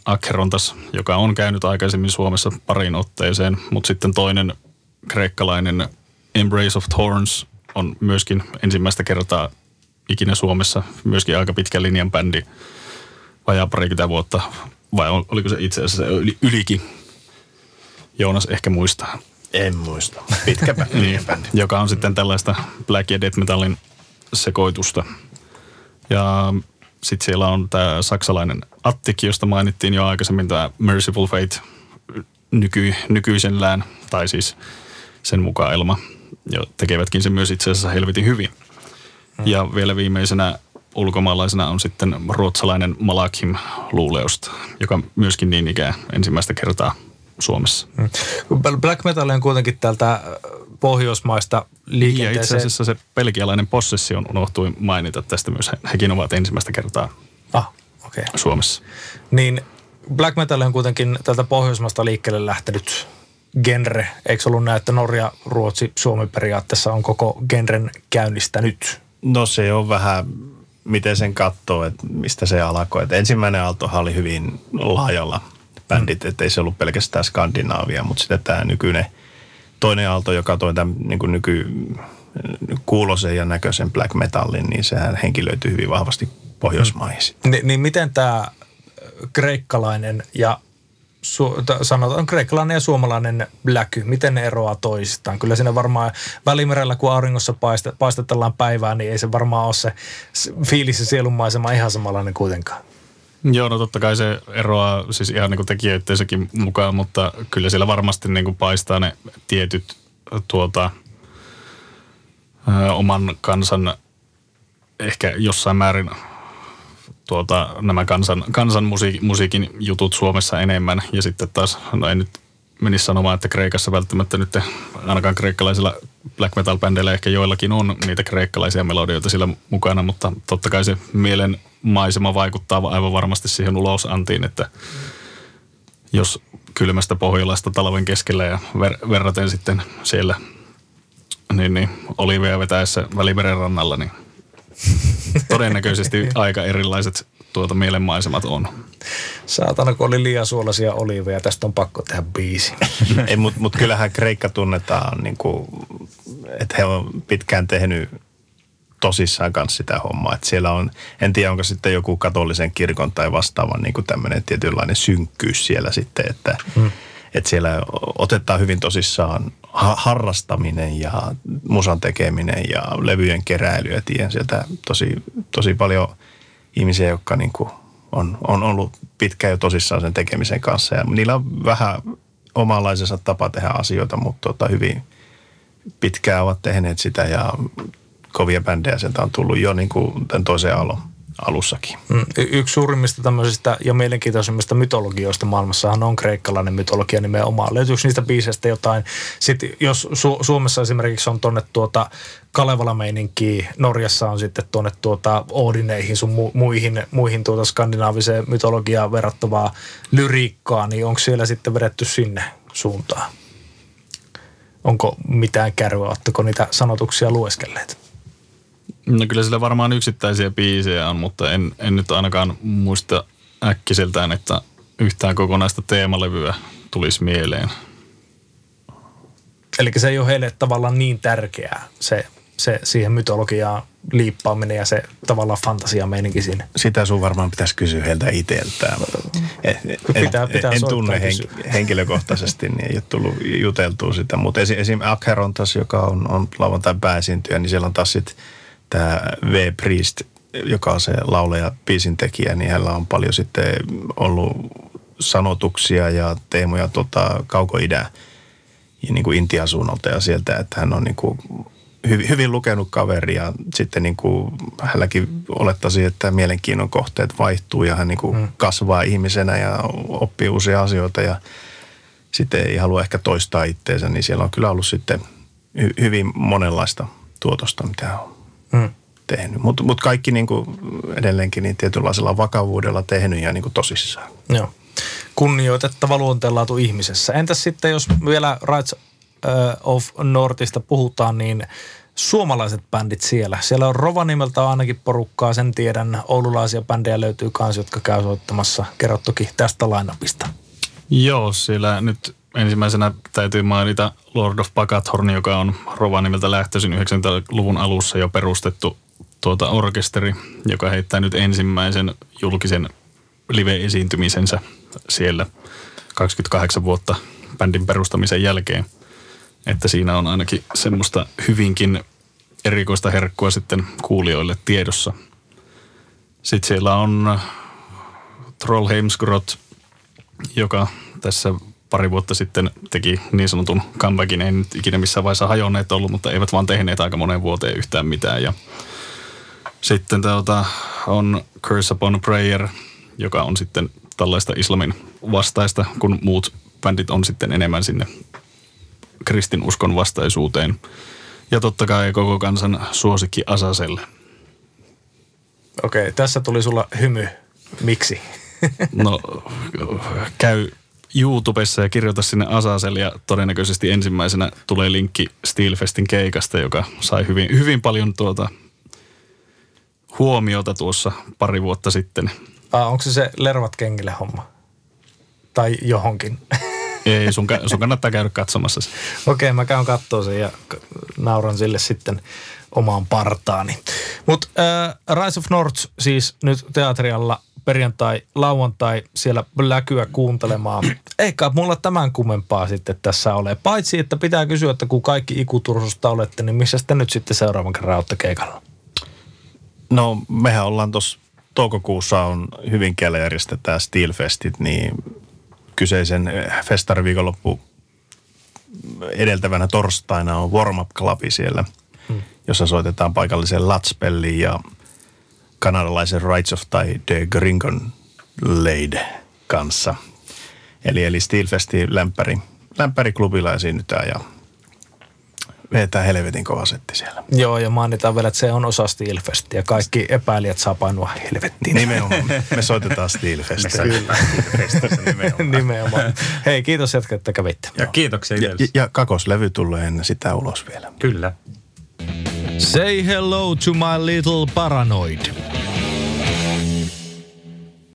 Akherontas, joka on käynyt aikaisemmin Suomessa parin otteeseen, mutta sitten toinen kreikkalainen Embrace of Thorns on myöskin ensimmäistä kertaa ikinä Suomessa, myöskin aika pitkä linjan bändi, vajaa parikymmentä vuotta, vai oliko se itse asiassa yli, ylikin? Joonas ehkä muistaa. En muista. Pitkä [laughs] bändi. niin, joka on sitten tällaista black ja death metallin sekoitusta. Ja sitten siellä on tämä saksalainen Attik, josta mainittiin jo aikaisemmin, tämä Merciful Fate nyky, nykyisellään, tai siis sen mukaan Elma, ja tekevätkin sen myös itse asiassa helvetin hyvin. Hmm. Ja vielä viimeisenä ulkomaalaisena on sitten ruotsalainen Malakim Luuleusta, joka myöskin niin ikään ensimmäistä kertaa Suomessa. Hmm. Black metal on kuitenkin täältä pohjoismaista liikenteeseen. Ja itse asiassa se pelkialainen possessio unohtui mainita tästä myös. Hekin ovat ensimmäistä kertaa ah, okay. Suomessa. Niin black metal on kuitenkin tältä pohjoismaista liikkeelle lähtenyt genre. Eikö ollut näin, että Norja, Ruotsi, Suomi periaatteessa on koko genren käynnistänyt? No se on vähän, miten sen katsoo, että mistä se alkoi. Et ensimmäinen aalto oli hyvin laajalla bändit, mm. että ei se ollut pelkästään Skandinaavia, mutta sitten tämä nykyinen – toinen aalto, joka toi tämän niin kuin nyky kuulosen ja näköisen black metallin, niin sehän henkilöityy hyvin vahvasti Pohjoismaihin. Mm. Ni, niin miten tämä kreikkalainen ja su, sanotaan kreikkalainen ja suomalainen bläky, miten ne eroaa toisistaan? Kyllä siinä varmaan välimerellä, kun auringossa paistetellaan päivää, niin ei se varmaan ole se fiilis ja sielunmaisema ihan samanlainen kuitenkaan. Joo, no totta kai se eroaa siis ihan niin kuin tekijöitteisäkin mukaan, mutta kyllä siellä varmasti niin kuin paistaa ne tietyt tuota, ö, oman kansan ehkä jossain määrin tuota, nämä kansan, kansan musiikin, musiikin jutut Suomessa enemmän. Ja sitten taas, no ei nyt menisi sanomaan, että Kreikassa välttämättä nyt ainakaan kreikkalaisilla black metal bändeillä ehkä joillakin on niitä kreikkalaisia melodioita sillä mukana, mutta totta kai se mielen maisema vaikuttaa aivan varmasti siihen ulosantiin, että jos kylmästä Pohjolasta talven keskellä ja ver- verraten sitten siellä niin, niin olivia vetäessä Välimeren rannalla, niin todennäköisesti aika erilaiset tuota mielenmaisemat on. Saatana, kun oli liian suolaisia oliveja, tästä on pakko tehdä biisi. [laughs] Ei, mutta mut kyllähän Kreikka tunnetaan, niin kuin, että he on pitkään tehnyt tosissaan kanssa sitä hommaa. Että siellä on, en tiedä onko sitten joku katolisen kirkon tai vastaavan niin kuin tämmöinen tietynlainen synkkyys siellä sitten, että, hmm. että siellä otetaan hyvin tosissaan ha- harrastaminen ja musan tekeminen ja levyjen keräily. Ja tiedän sieltä tosi, tosi paljon ihmisiä, jotka niin kuin on, on ollut pitkään jo tosissaan sen tekemisen kanssa. Ja niillä on vähän omanlaisensa tapa tehdä asioita, mutta tota hyvin pitkään ovat tehneet sitä ja kovia bändejä sieltä on tullut jo niin kuin tämän toisen alon alussakin. Mm, yksi suurimmista tämmöisistä ja mielenkiintoisimmista mytologioista maailmassahan on kreikkalainen mytologia nimenomaan. Löytyykö niistä biiseistä jotain? Sitten jos Su- Suomessa esimerkiksi on tuonne tuota kalevala Norjassa on sitten tuonne tuota Odineihin sun mu- muihin, muihin tuota skandinaaviseen mytologiaan verrattavaa lyriikkaa, niin onko siellä sitten vedetty sinne suuntaan? Onko mitään kärryä, ottako niitä sanotuksia lueskelleet? No kyllä sillä varmaan yksittäisiä biisejä on, mutta en, en nyt ainakaan muista äkkiseltään, että yhtään kokonaista teemalevyä tulisi mieleen. Eli se ei ole heille tavallaan niin tärkeää se, se siihen mytologiaan liippaaminen ja se tavallaan fantasia meininki siinä. Sitä sun varmaan pitäisi kysyä heiltä itseltään. En, pitää, pitää en tunne hen, henkilökohtaisesti, niin ei ole tullut juteltua sitä. Mutta esim. Akheron taas, joka on, on lauantai pääesiintyjä, niin siellä on taas sitten – tämä V. Priest, joka on se laulaja, biisin tekijä, niin hänellä on paljon sitten ollut sanotuksia ja teemoja tota, kaukoidää ja niin kuin Intian suunnalta ja sieltä, että hän on niin kuin hyvin, hyvin lukenut kaveri ja sitten niin kuin hänelläkin olettaisi, että mielenkiinnon kohteet vaihtuu ja hän niin kuin mm. kasvaa ihmisenä ja oppii uusia asioita ja sitten ei halua ehkä toistaa itteensä, niin siellä on kyllä ollut sitten hy, hyvin monenlaista tuotosta, mitä on mm. tehnyt. Mutta mut kaikki niin kuin edelleenkin niin tietynlaisella vakavuudella tehnyt ja niin kuin tosissaan. Joo. Kunnioitettava luonteenlaatu ihmisessä. Entäs sitten, jos vielä Rights of Northista puhutaan, niin suomalaiset bändit siellä. Siellä on Rovaniemeltä ainakin porukkaa, sen tiedän. Oululaisia bändejä löytyy myös, jotka käy soittamassa. Kerro toki tästä lainapista. Joo, siellä nyt ensimmäisenä täytyy mainita Lord of Pagathorn, joka on Rovaniemeltä lähtöisin 90-luvun alussa jo perustettu tuota orkesteri, joka heittää nyt ensimmäisen julkisen live-esiintymisensä siellä 28 vuotta bändin perustamisen jälkeen. Että siinä on ainakin semmoista hyvinkin erikoista herkkua sitten kuulijoille tiedossa. Sitten siellä on Trollheimsgrot, joka tässä pari vuotta sitten teki niin sanotun comebackin. Ei nyt ikinä missään vaiheessa hajonneet ollut, mutta eivät vaan tehneet aika moneen vuoteen yhtään mitään. Ja sitten tuota, on Curse Upon Prayer, joka on sitten tällaista islamin vastaista, kun muut bändit on sitten enemmän sinne kristinuskon vastaisuuteen. Ja totta kai koko kansan suosikki Asaselle. Okei, tässä tuli sulla hymy. Miksi? No, käy YouTubessa ja kirjoita sinne Asasel ja todennäköisesti ensimmäisenä tulee linkki Steelfestin keikasta, joka sai hyvin, hyvin paljon tuota huomiota tuossa pari vuotta sitten. Ah, onko se se lervat kengille homma? Tai johonkin? Ei, sun, sun kannattaa käydä katsomassa se. Okei, okay, mä käyn katsoa sen ja nauran sille sitten omaan partaani. Mutta äh, Rise of North siis nyt teatrialla perjantai, lauantai siellä läkyä kuuntelemaan. [clears throat] Eikä mulla tämän kummempaa sitten tässä ole. Paitsi, että pitää kysyä, että kun kaikki ikutursusta olette, niin missä te nyt sitten seuraavan kerran olette keikalla? No, mehän ollaan tuossa toukokuussa on Hyvinkäällä järjestetään Steelfestit, niin kyseisen eh, festariviikonloppu edeltävänä torstaina on Warm Up Clubi siellä, hmm. jossa soitetaan paikallisen Latspelliin ja – kanadalaisen Rights of tai The Gringon Lade kanssa. Eli, eli Steelfestin lämpäri, lämpäriklubilla esiinnytään ja vetää helvetin kova setti siellä. Joo, ja mainitaan vielä, että se on osa Steelfestia. Kaikki epäilijät saa painua helvettiin. Nimenomaan. Me soitetaan Steelfestia. [laughs] Kyllä. nimenomaan. [laughs] Nimenomaan. Hei, kiitos jätkä, että kävitte. Ja kiitoksia Ja, Ilves. ja kakoslevy tulee ennen sitä ulos vielä. Kyllä. Say hello to my little paranoid.